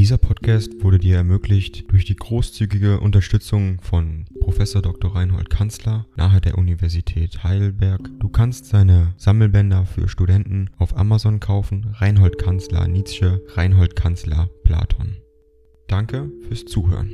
Dieser Podcast wurde dir ermöglicht durch die großzügige Unterstützung von Prof. Dr. Reinhold Kanzler nahe der Universität Heidelberg. Du kannst seine Sammelbänder für Studenten auf Amazon kaufen. Reinhold Kanzler Nietzsche, Reinhold Kanzler Platon. Danke fürs Zuhören.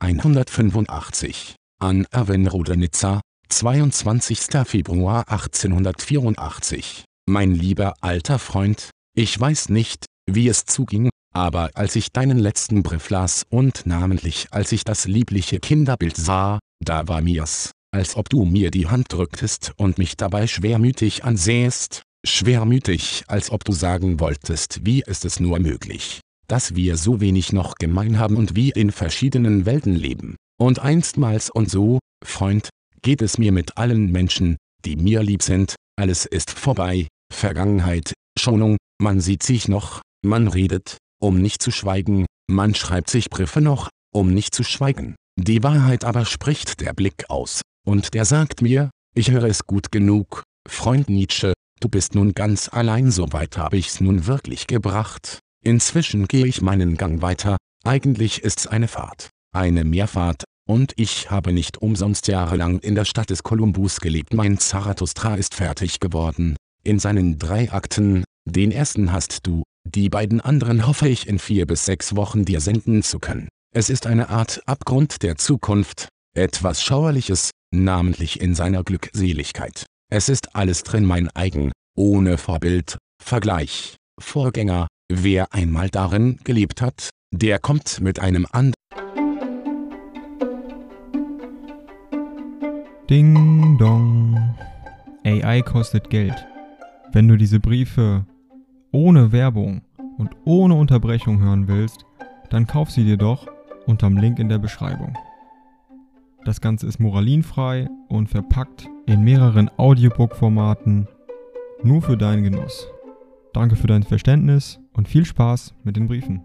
185 an Erwenrode Nizza, 22. Februar 1884. Mein lieber alter Freund, ich weiß nicht, wie es zuging, aber als ich deinen letzten Brief las und namentlich als ich das liebliche Kinderbild sah, da war mir's, als ob du mir die Hand drücktest und mich dabei schwermütig ansähst, schwermütig, als ob du sagen wolltest, wie ist es nur möglich, dass wir so wenig noch gemein haben und wie in verschiedenen Welten leben. Und einstmals und so, Freund, geht es mir mit allen Menschen, die mir lieb sind, alles ist vorbei, Vergangenheit, Schonung, man sieht sich noch, man redet, um nicht zu schweigen, man schreibt sich Briefe noch, um nicht zu schweigen. Die Wahrheit aber spricht der Blick aus, und der sagt mir, ich höre es gut genug, Freund Nietzsche, du bist nun ganz allein so weit habe ich's nun wirklich gebracht. Inzwischen gehe ich meinen Gang weiter, eigentlich ist's eine Fahrt, eine Mehrfahrt, und ich habe nicht umsonst jahrelang in der Stadt des Kolumbus gelebt. Mein Zarathustra ist fertig geworden, in seinen drei Akten, den ersten hast du, die beiden anderen hoffe ich in vier bis sechs Wochen dir senden zu können. Es ist eine Art Abgrund der Zukunft, etwas Schauerliches, namentlich in seiner Glückseligkeit. Es ist alles drin mein eigen, ohne Vorbild, Vergleich, Vorgänger, wer einmal darin gelebt hat, der kommt mit einem anderen. Ding dong. AI kostet Geld. Wenn du diese Briefe ohne Werbung und ohne Unterbrechung hören willst, dann kauf sie dir doch unterm Link in der Beschreibung. Das Ganze ist moralinfrei und verpackt in mehreren Audiobook-Formaten nur für deinen Genuss. Danke für dein Verständnis und viel Spaß mit den Briefen.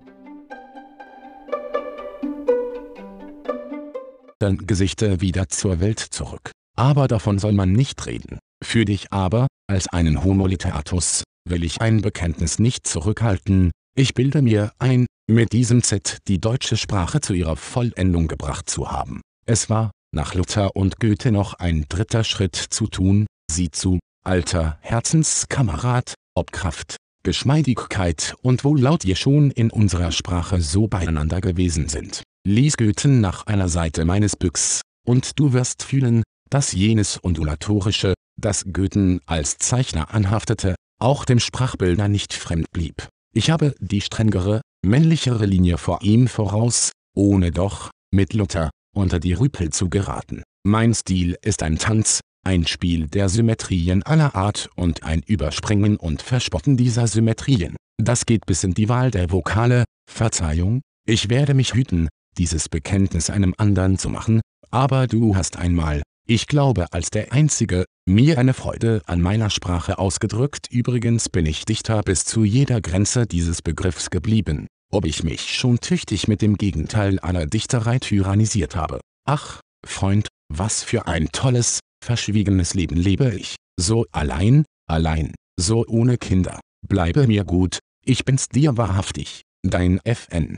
Dann Gesichter wieder zur Welt zurück. Aber davon soll man nicht reden. Für dich aber, als einen Homo literatus, will ich ein Bekenntnis nicht zurückhalten, ich bilde mir ein, mit diesem Z die deutsche Sprache zu ihrer Vollendung gebracht zu haben. Es war, nach Luther und Goethe noch ein dritter Schritt zu tun, sieh zu, alter Herzenskamerad, ob Kraft, Geschmeidigkeit und Wohllaut je schon in unserer Sprache so beieinander gewesen sind. Lies Goethe nach einer Seite meines Büchs, und du wirst fühlen, dass jenes Undulatorische, das Goethe als Zeichner anhaftete, auch dem Sprachbilder nicht fremd blieb. Ich habe die strengere, männlichere Linie vor ihm voraus, ohne doch, mit Luther, unter die Rüpel zu geraten. Mein Stil ist ein Tanz, ein Spiel der Symmetrien aller Art und ein Überspringen und Verspotten dieser Symmetrien. Das geht bis in die Wahl der Vokale, Verzeihung, ich werde mich hüten, dieses Bekenntnis einem anderen zu machen, aber du hast einmal, ich glaube als der Einzige, mir eine Freude an meiner Sprache ausgedrückt übrigens bin ich Dichter bis zu jeder Grenze dieses Begriffs geblieben, ob ich mich schon tüchtig mit dem Gegenteil aller Dichterei tyrannisiert habe. Ach, Freund, was für ein tolles, verschwiegenes Leben lebe ich, so allein, allein, so ohne Kinder, bleibe mir gut, ich bin's dir wahrhaftig, dein FN.